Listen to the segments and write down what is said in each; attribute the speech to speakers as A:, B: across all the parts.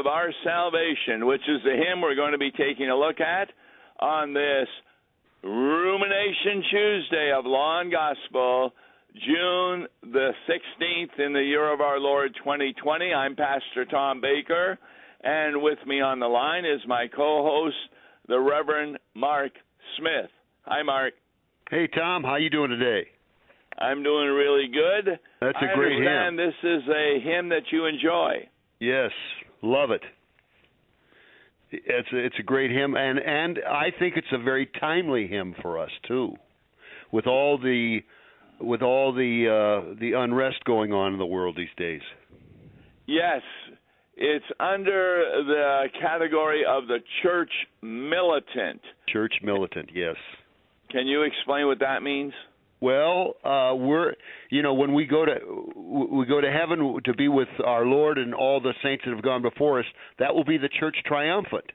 A: of our salvation, which is the hymn we're going to be taking a look at on this Rumination Tuesday of Law and Gospel, June the 16th in the year of our Lord 2020. I'm Pastor Tom Baker, and with me on the line is my co host, the Reverend Mark Smith. Hi, Mark.
B: Hey, Tom. How you doing today?
A: I'm doing really good.
B: That's a
A: I
B: great hymn.
A: this is a hymn that you enjoy.
B: Yes, love it. It's a, it's a great hymn, and and I think it's a very timely hymn for us too, with all the with all the uh, the unrest going on in the world these days.
A: Yes, it's under the category of the church militant.
B: Church militant, yes.
A: Can you explain what that means?
B: Well, uh, we're you know when we go to we go to heaven to be with our Lord and all the saints that have gone before us, that will be the church triumphant.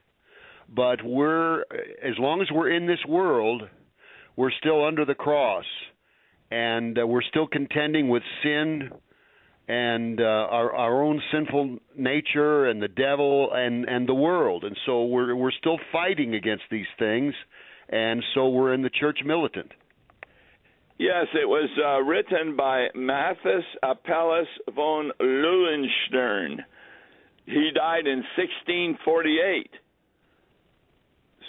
B: But we're as long as we're in this world, we're still under the cross, and uh, we're still contending with sin and uh, our our own sinful nature and the devil and and the world, and so we're we're still fighting against these things, and so we're in the church militant.
A: Yes, it was uh, written by Matthias Apelles von Leuenstern. He died in 1648.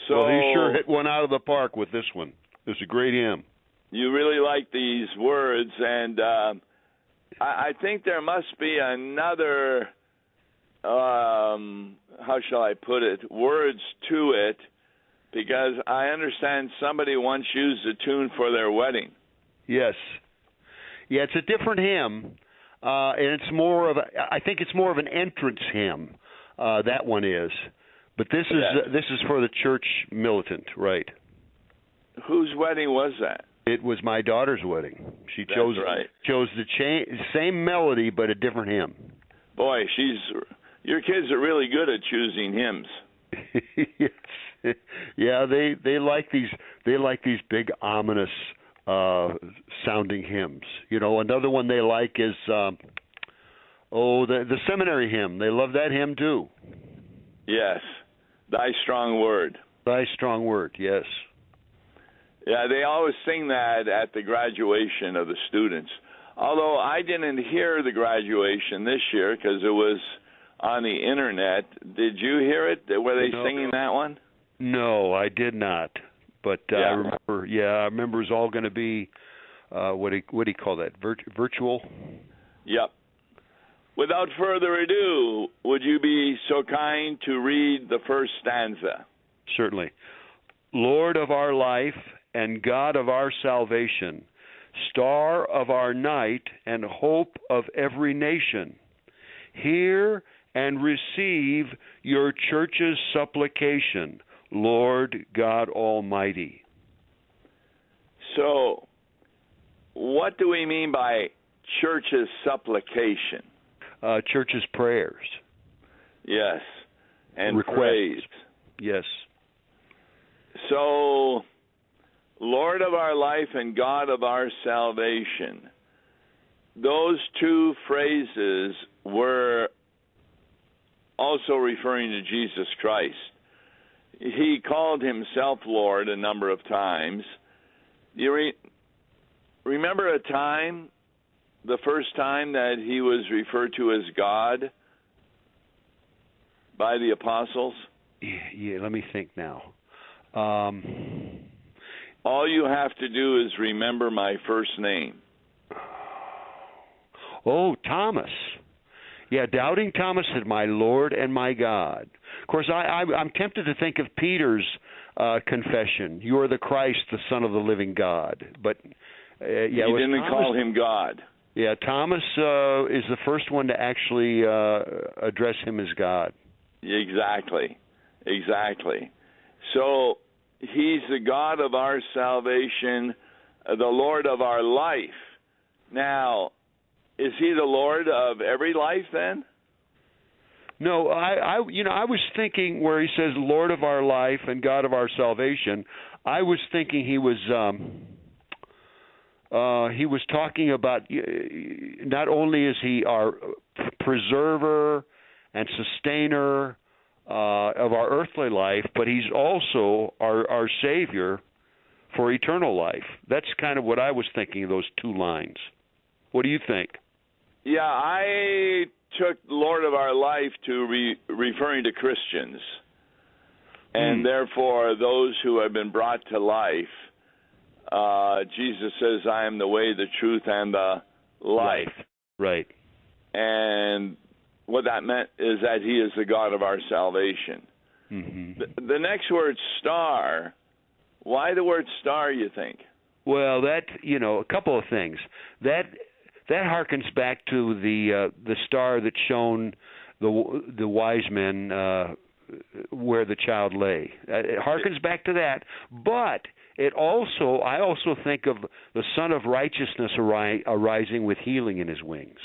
A: So
B: well, he sure hit one out of the park with this one. It's a great hymn.
A: you really like these words, and uh, I, I think there must be another. Um, how shall I put it? Words to it, because I understand somebody once used the tune for their wedding.
B: Yes. Yeah, it's a different hymn, uh, and it's more of a. I think it's more of an entrance hymn. Uh, that one is, but this is
A: Yes.
B: uh, this is for the church militant, right?
A: Whose wedding was that?
B: It was my daughter's wedding. She
A: That's
B: chose
A: right.
B: chose the cha- same melody but a different hymn.
A: Boy, she's. Your kids are really good at choosing hymns.
B: yes. Yeah, they they like these they like these big ominous uh sounding hymns. You know, another one they like is um oh the the seminary hymn. They love that hymn too.
A: Yes, thy strong word.
B: Thy strong word, yes.
A: Yeah, they always sing that at the graduation of the students. Although I didn't hear the graduation this year because it was on the internet. Did you hear it? Were they
B: No.
A: singing that one?
B: No, I did not. But uh, I
A: Yeah.
B: remember yeah, I remember it was all going to be uh what do you, what do you call that? Virt- virtual?
A: Yep. Without further ado, would you be so kind to read the first stanza?
B: Certainly. Lord of our life and God of our salvation, star of our night and hope of every nation, hear and receive your church's supplication, Lord God Almighty.
A: So, what do we mean by church's supplication?
B: Uh, church's prayers.
A: Yes. And
B: Requests.
A: praise.
B: Yes.
A: So, Lord of our life and God of our salvation, those two phrases were also referring to Jesus Christ. He called himself Lord a number of times. You re- remember a time, the first time that he was referred to as God by the apostles?
B: Yeah, yeah let me think now. Um,
A: All you have to do is remember my first name.
B: Oh, Thomas. Yeah, doubting Thomas said, "My Lord and my God." Of course, I, I I'm tempted to think of Peter's uh, confession: "You are the Christ, the Son of the living God." But uh, yeah,
A: he
B: was
A: didn't
B: Thomas,
A: call him God.
B: Yeah, Thomas uh, is the first one to actually uh, address him as God.
A: Exactly. Exactly. So he's the God of our salvation, uh, the Lord of our life. Now, is he the Lord of every life then?
B: No, I, I, you know, I was thinking where he says "Lord of our life" and "God of our salvation." I was thinking he was, um, uh, he was talking about not only is he our preserver and sustainer uh, of our earthly life, but he's also our our savior for eternal life. That's kind of what I was thinking of those two lines. What do you think?
A: Yeah, I took Lord of our life to re- referring to Christians, and
B: Hmm.
A: therefore those who have been brought to life. Uh, Jesus says, "I am the way, the truth, and the life."
B: Right.
A: And what that meant is that He is the God of our salvation.
B: hmm
A: The, the next word, star. Why the word star? You think?
B: Well, that you know, a couple of things. That that harkens back to the uh, the star that shone the the wise men uh, where the child lay. Uh, It harkens back to that, but it also I also think of the Sun of Righteousness ari- arising with healing in his wings.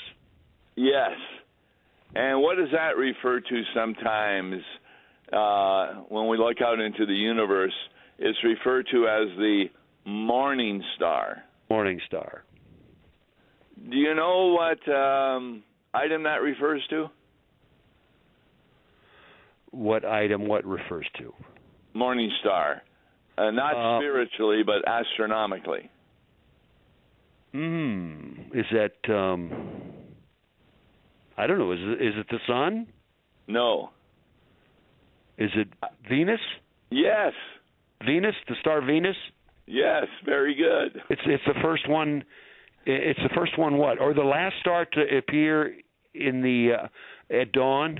A: Yes. And what does that refer to sometimes uh, when we look out into the universe? It's referred to as the morning star.
B: Morning star.
A: Do you know what um, item that refers to?
B: What item? What refers to?
A: Morning star. Uh, not
B: Uh,
A: spiritually, but astronomically.
B: Hmm. Is that? um I don't know. Is it, is it the sun?
A: No.
B: Is it Venus?
A: Yes.
B: Venus, the star Venus.
A: Yes. Very good.
B: It's it's the first one. It's the first one. What or the last star to appear in the uh, at dawn?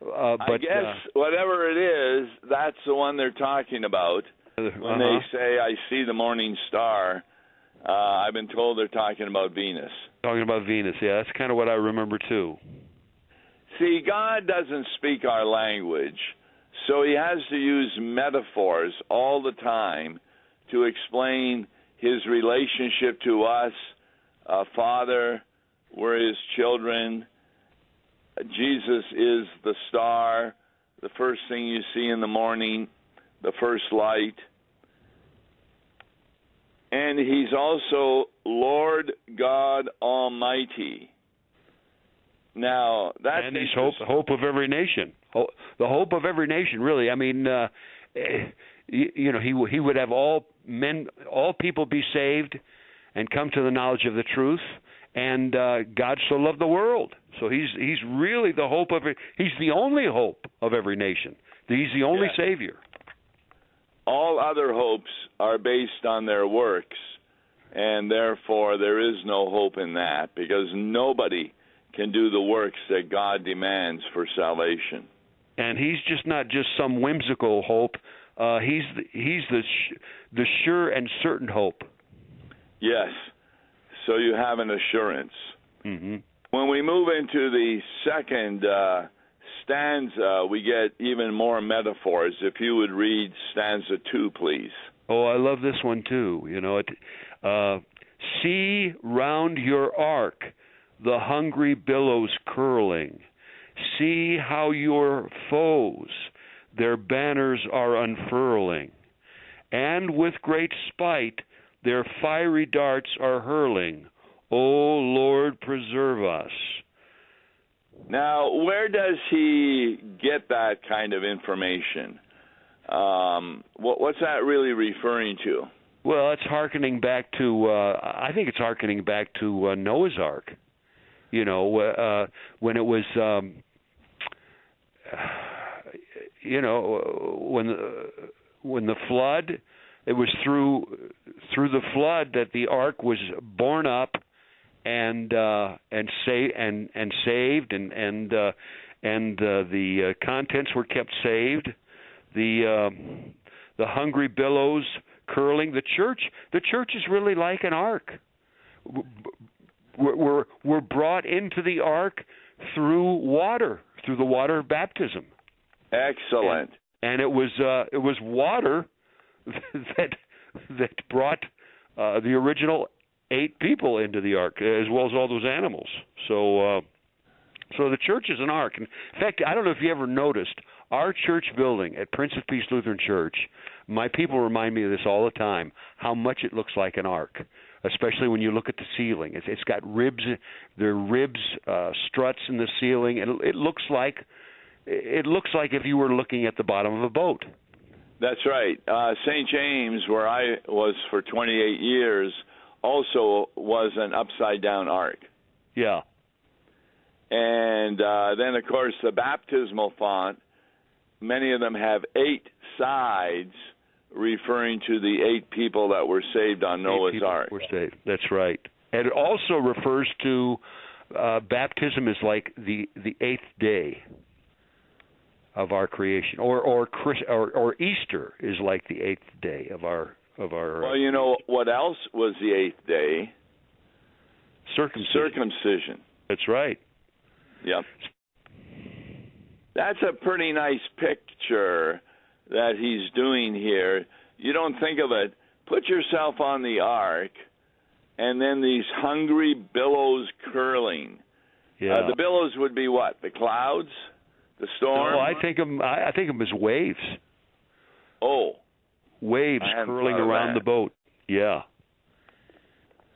B: Uh, but
A: I guess whatever it is, that's the one they're talking about.
B: uh,
A: When
B: uh-huh.
A: they say, I see the morning star, uh, I've been told they're talking about Venus.
B: talking about Venus, yeah, that's kind of what I remember too.
A: See, God doesn't speak our language, so he has to use metaphors all the time to explain his relationship to us. Uh, Father, we're his children. Jesus is the star, the first thing you see in the morning, the first light. And he's also Lord God Almighty. Now, that's
B: and he's hope hope of every nation. Ho- The hope of every nation, really. I mean, uh, eh, you, you know, he he would have all men, all people be saved, and come to the knowledge of the truth. And uh, God so loved the world, so he's he's really the hope of it. He's the only hope of every nation. He's the only
A: Yeah.
B: savior.
A: all other hopes are based on their works, and therefore there is no hope in that because nobody can do the works that God demands for salvation.
B: and he's just not just some whimsical hope. Uh, he's the, he's the sh- the sure and certain hope.
A: Yes, so you have an assurance.
B: hmm
A: When we move into the second uh, stanza, we get even more metaphors. If you would read stanza two, please.
B: Oh, I love this one too. You know, it, uh, see round your ark the hungry billows curling. See how your foes their banners are unfurling, and with great spite their fiery darts are hurling. O Lord, preserve us.
A: Now, where does he get that kind of information? Um, what, what's that really referring to?
B: Well, it's harkening back to. Uh, I think it's harkening back to uh, Noah's Ark. You know, uh, when it was. Um, you know, when the when the flood, it was through through the flood that the ark was borne up and uh, and sa- and and saved and and uh, and uh, the uh, contents were kept saved. The um, the hungry billows curling. The church the church is really like an ark. We're we're, we're brought into the ark through water, through the water of baptism
A: Excellent.
B: and it was uh, it was water that that brought uh, the original eight people into the ark, as well as all those animals. So, uh, so the church is an ark. In fact, I don't know if you ever noticed our church building at Prince of Peace Lutheran Church. My people remind me of this all the time. How much it looks like an ark. especially when you look at the ceiling. It's, it's got ribs, there are ribs, uh, struts in the ceiling, and it looks like it looks like if you were looking at the bottom of a boat.
A: That's right. Uh, St. James, where I was for 28 years, also was an upside down ark.
B: Yeah.
A: And uh, then, of course, the baptismal font, many of them have eight sides referring to the eight people that were saved on Noah's
B: eight people
A: Ark.
B: Were saved. That's right. And it also refers to uh, baptism is like the the eighth day of our creation, or or, Chris, or or Easter is like the eighth day of our of our.
A: Well, you know what else was the eighth day?
B: Circumcision.
A: Circumcision.
B: That's right.
A: Yep. That's a pretty nice picture that he's doing here. You don't think of it. Put yourself on the ark, and then these hungry billows curling.
B: Yeah.
A: Uh, the billows would be what? The clouds, the storm.
B: No, I think of I think of them as waves.
A: oh,
B: Waves curling around
A: that.
B: the boat. Yeah.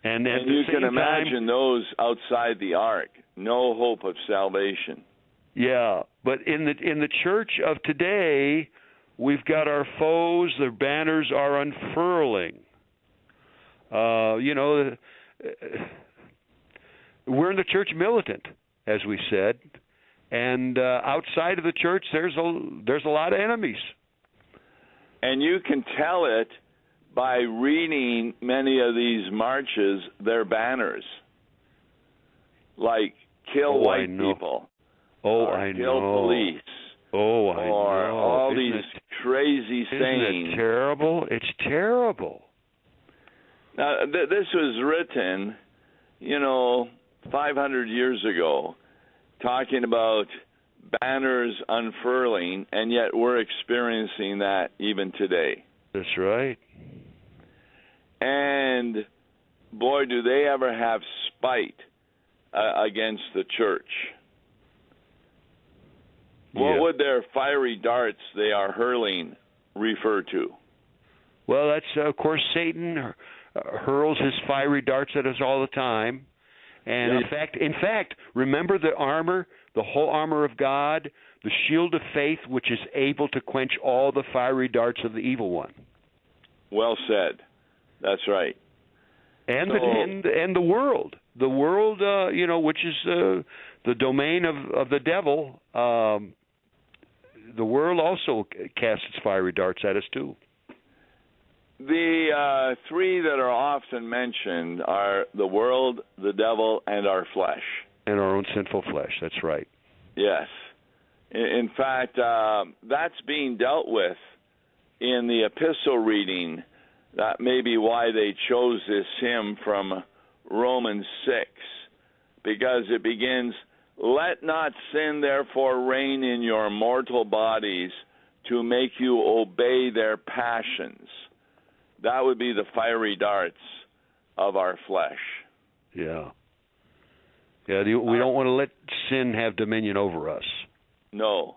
B: And,
A: and you can
B: time-
A: imagine those outside the ark. No hope of salvation.
B: Yeah, but in the in the church of today, we've got our foes. Their banners are unfurling. Uh, you know, uh, we're in the church militant, as we said, and uh, outside of the church, there's a there's a lot of enemies.
A: And you can tell it by reading many of these marches, their banners. Like kill
B: Oh, I
A: white
B: know.
A: people.
B: Oh,
A: or
B: I
A: kill
B: know.
A: police.
B: Oh, I
A: or
B: know.
A: all
B: Isn't
A: these
B: it-
A: crazy
B: Isn't
A: sayings.
B: it terrible? It's terrible.
A: Now, th- this was written, you know, 500 years ago, talking about banners unfurling, and yet we're experiencing that even today.
B: That's right.
A: And boy, do they ever have spite uh, against the church. What
B: Yeah.
A: would their fiery darts they are hurling refer to?
B: Well, that's uh, of course Satan uh, hurls his fiery darts at us all the time, and
A: Yep.
B: in fact, in fact, remember the armor, the whole armor of God, the shield of faith, which is able to quench all the fiery darts of the evil one,
A: Well said. That's right.
B: and the and, and the world, the world, uh, you know, which is uh, the domain of of the devil. Um, the world also casts its fiery darts at us too.
A: The uh, three that are often mentioned are the world, the devil, and our flesh.
B: And our own sinful flesh. That's right.
A: Yes. In, in fact, uh, that's being dealt with in the epistle reading. That may be why they chose this hymn from Romans 6, because it begins, Let not sin therefore reign in your mortal bodies to make you obey their passions. That would be the fiery darts of our flesh.
B: Yeah. Yeah, we don't want to let sin have dominion over us.
A: No.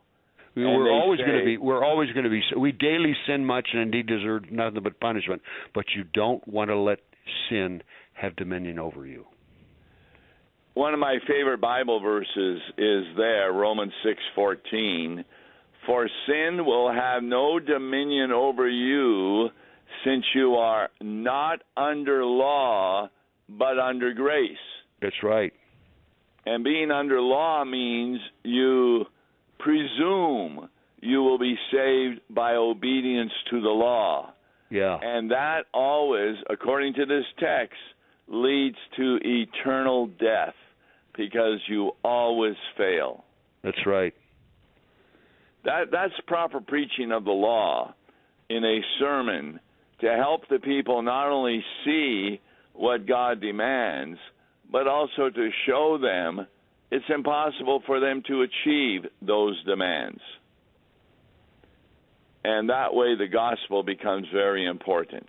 B: We, we're
A: they
B: always going to be. We're always going to be. We daily sin much, and indeed deserve nothing but punishment. But you don't want to let sin have dominion over you.
A: One of my favorite Bible verses is there, Romans 6:14. For sin will have no dominion over you, since you are not under law, but under grace.
B: That's right.
A: And being under law means you presume you will be saved by obedience to the law.
B: Yeah.
A: And that always, according to this text, leads to eternal death because you always fail.
B: That's right.
A: That that's proper preaching of the law in a sermon to help the people not only see what God demands, but also to show them it's impossible for them to achieve those demands. And that way the gospel becomes very important.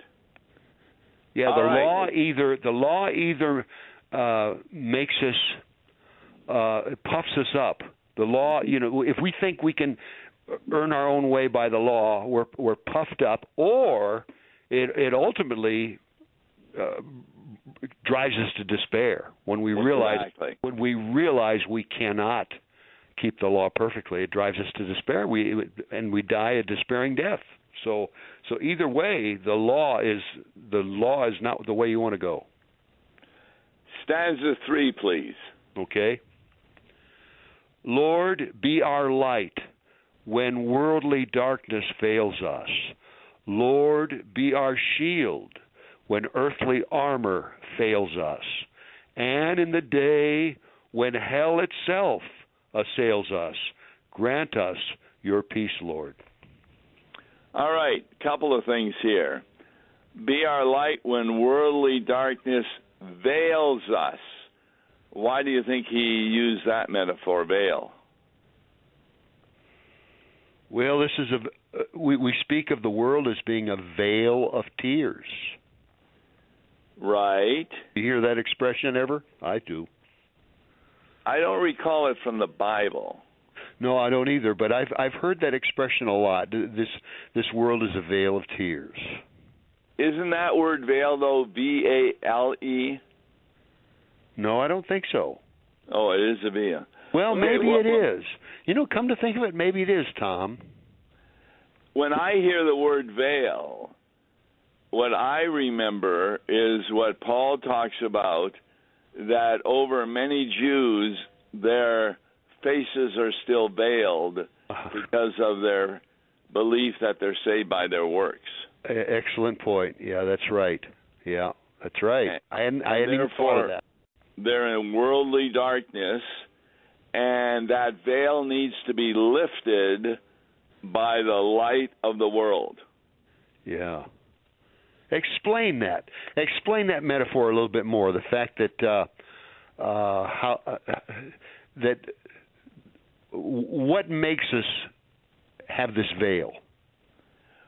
B: Yeah. The
A: right.
B: law either the law either uh, makes us uh, it puffs us up. The law, you know, if we think we can earn our own way by the law, we're we're puffed up, or it it ultimately uh, drives us to despair when we realize
A: exactly.
B: when we realize we cannot keep the law perfectly. It drives us to despair. We and we die a despairing death. So so either way, the law is the law is not the way you want to go.
A: Stanza three, please.
B: Okay. Lord, be our light when worldly darkness fails us. Lord, be our shield when earthly armor fails us. And in the day when hell itself assails us, grant us your peace, Lord.
A: All right, couple of things here. Be our light when worldly darkness veils us. Why do you think he used that metaphor, veil?
B: Well, this is a we we speak of the world as being a veil of tears.
A: Right.
B: You hear that expression ever? I do.
A: I don't recall it from the Bible.
B: No, I don't either. But I've I've heard that expression a lot. This this world is a veil of tears.
A: Isn't that word veil though V A L E?
B: No, I don't think so.
A: Oh, it is a veil.
B: Well,
A: Okay,
B: maybe
A: what-
B: it
A: what-
B: is. You know, come to think of it, maybe it is, Tom.
A: When I hear the word veil, what I remember is what Paul talks about that over many Jews their faces are still veiled uh-huh. because of their belief that they're saved by their works.
B: Excellent point. Yeah, that's right. Yeah, that's right.
A: And-
B: I hadn't, I hadn't even thought of that.
A: They're in worldly darkness, and that veil needs to be lifted by the light of the world.
B: Yeah. Explain that. Explain that metaphor a little bit more. The fact that uh, uh, how uh, that what makes us have this veil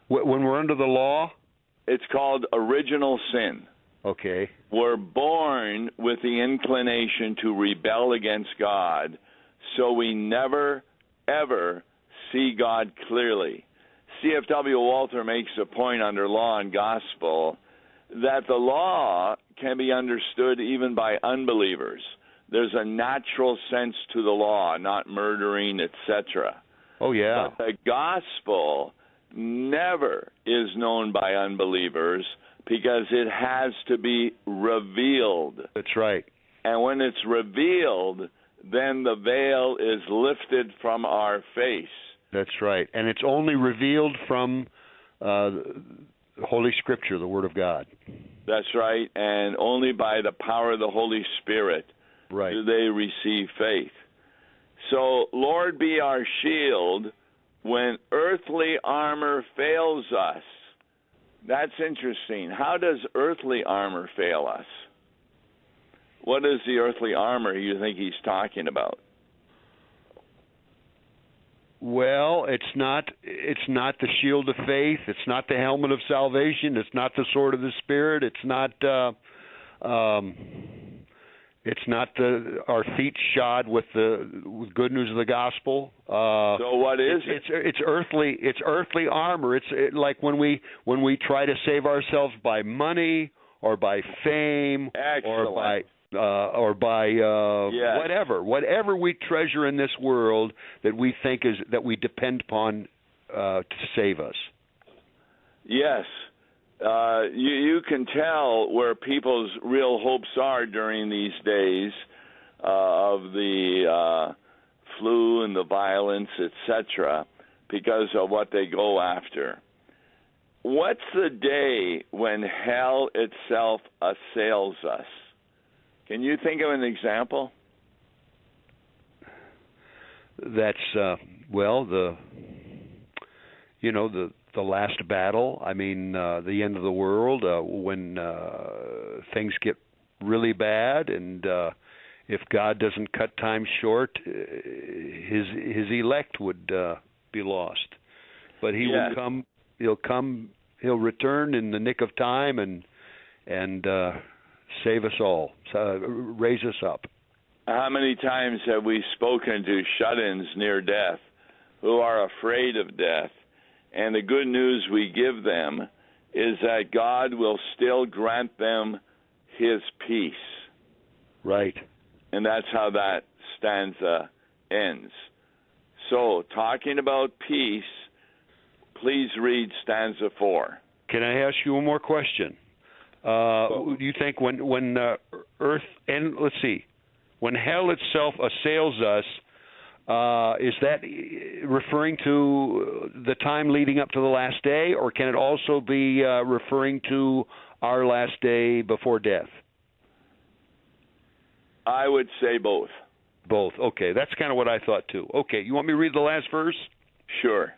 B: when we're under the law.
A: It's called original sin.
B: Okay.
A: We're born with the inclination to rebel against God, so we never, ever see God clearly. C.F.W. Walther makes a point under law and gospel that the law can be understood even by unbelievers. There's a natural sense to the law, not murdering, etc.
B: Oh yeah.
A: But the gospel never is known by unbelievers because it has to be revealed.
B: That's right.
A: And when it's revealed, then the veil is lifted from our face.
B: That's right. And it's only revealed from uh, Holy Scripture, the Word of God.
A: That's right. And only by the power of the Holy Spirit
B: Right.
A: do they receive faith. So, Lord, be our shield when earthly armor fails us. That's interesting. How does earthly armor fail us? What is the earthly armor you think he's talking about?
B: Well, it's not it's not the shield of faith, it's not the helmet of salvation, it's not the sword of the spirit, it's not uh um it's not the our feet shod with the with good news of the gospel. Uh
A: So, what is it?
B: it's it's earthly it's earthly armor. It's it, like when we when we try to save ourselves by money or by fame or by
A: Excellent.
B: Uh, or by uh,
A: Yes.
B: whatever whatever we treasure in this world that we think is that we depend upon uh, to save us.
A: Yes. Uh, you, you can tell where people's real hopes are during these days uh, of the uh, flu and the violence, etc., because of what they go after. What's the day when hell itself assails us? Can you think of an example?
B: That's uh, well the you know the the last battle. I mean uh, the end of the world uh, when uh, things get really bad and uh, if God doesn't cut time short, uh, his his elect would uh, be lost. But he
A: Yes.
B: will come. He'll come. He'll return in the nick of time and and uh, save us all. Uh, raise us up.
A: How many times have we spoken to shut ins near death who are afraid of death? And the good news we give them is that God will still grant them his peace.
B: Right.
A: And that's how that stanza ends. So, talking about peace, please read stanza four.
B: Can I ask you one more question? Uh, do you think when when uh, Earth and let's see, when hell itself assails us, uh, is that referring to the time leading up to the last day, or can it also be uh, referring to our last day before death?
A: I would say both.
B: Both. Okay, that's kind of what I thought too. Okay, you want me to read the last verse?
A: Sure.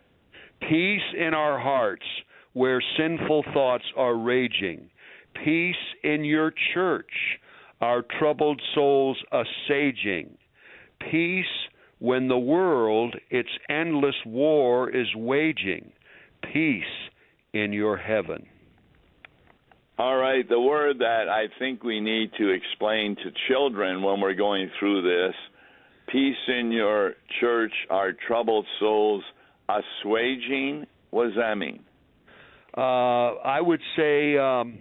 B: Peace in our hearts where sinful thoughts are raging. Peace in your church, our troubled souls assuaging. Peace when the world its endless war is waging. Peace in your heaven.
A: All right, the word that I think we need to explain to children when we're going through this peace in your church, our troubled souls assuaging. What does that mean?
B: Uh, I would say um,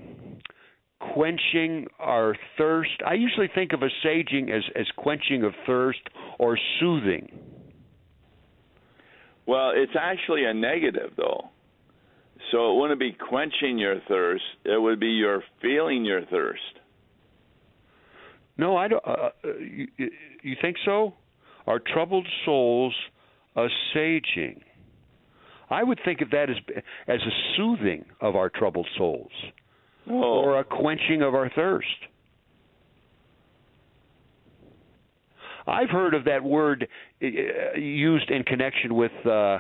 B: quenching our thirst. I usually think of assuaging as, as quenching of thirst or soothing.
A: Well, it's actually a negative, though. So it wouldn't be quenching your thirst, it would be your feeling your thirst.
B: No, I don't. Uh, uh you, you think so? Our troubled souls assuaging. I would think of that as as a soothing of our troubled souls,
A: oh.
B: or a quenching of our thirst. I've heard of that word uh, used in connection with uh,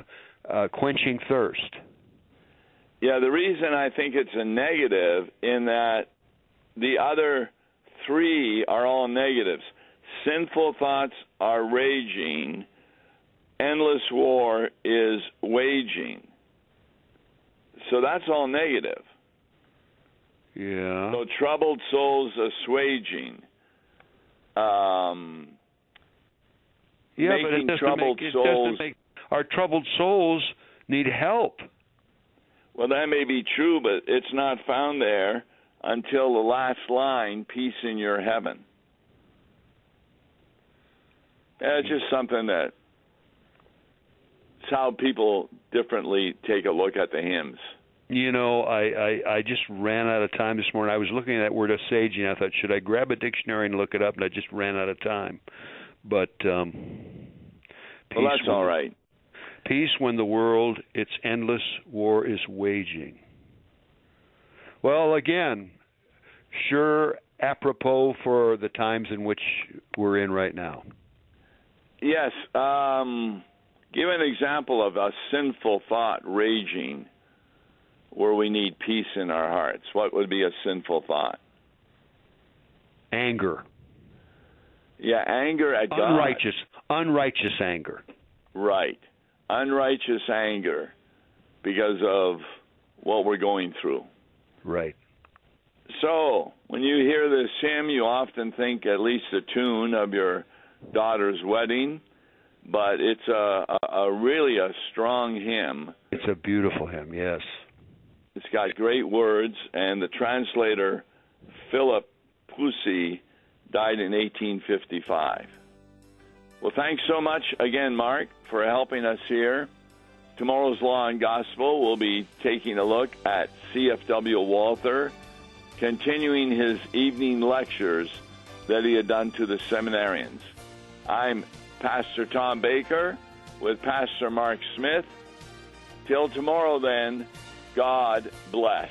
B: uh, quenching thirst.
A: Yeah, the reason I think it's a negative in that the other three are all negatives. Sinful thoughts are raging endless war is waging. So that's all negative.
B: Yeah.
A: So troubled souls assuaging. Um,
B: yeah, but it
A: troubled
B: make,
A: souls.
B: Make, our troubled souls need help.
A: Well, that may be true, but it's not found there until the last line peace in your heaven. It's just something that it's how people differently take a look at the hymns.
B: You know, I, I I just ran out of time this morning. I was looking at that word assuaging. I thought, should I grab a dictionary and look it up? And I just ran out of time. But um,
A: well, that's when, all right.
B: Peace when the world its endless war is waging. Well, again, sure apropos for the times in which we're in right now.
A: Yes. Um, Give an example of a sinful thought raging where we need peace in our hearts. What would be a sinful thought?
B: Anger.
A: Yeah, anger at God.
B: Unrighteous, unrighteous anger.
A: Right. Unrighteous anger because of what we're going through.
B: Right.
A: So, when you hear this hymn, you often think at least the tune of your daughter's wedding but it's a, a, a really a strong hymn.
B: It's a beautiful hymn, yes.
A: It's got great words, and the translator Philip Pusey died in 1855. Well, thanks so much again, Mark, for helping us here. Tomorrow's Law and Gospel we'll be taking a look at C.F.W. Walther continuing his evening lectures that he had done to the seminarians. I'm Pastor Tom Baker with Pastor Mark Smith. Till tomorrow, then, God bless.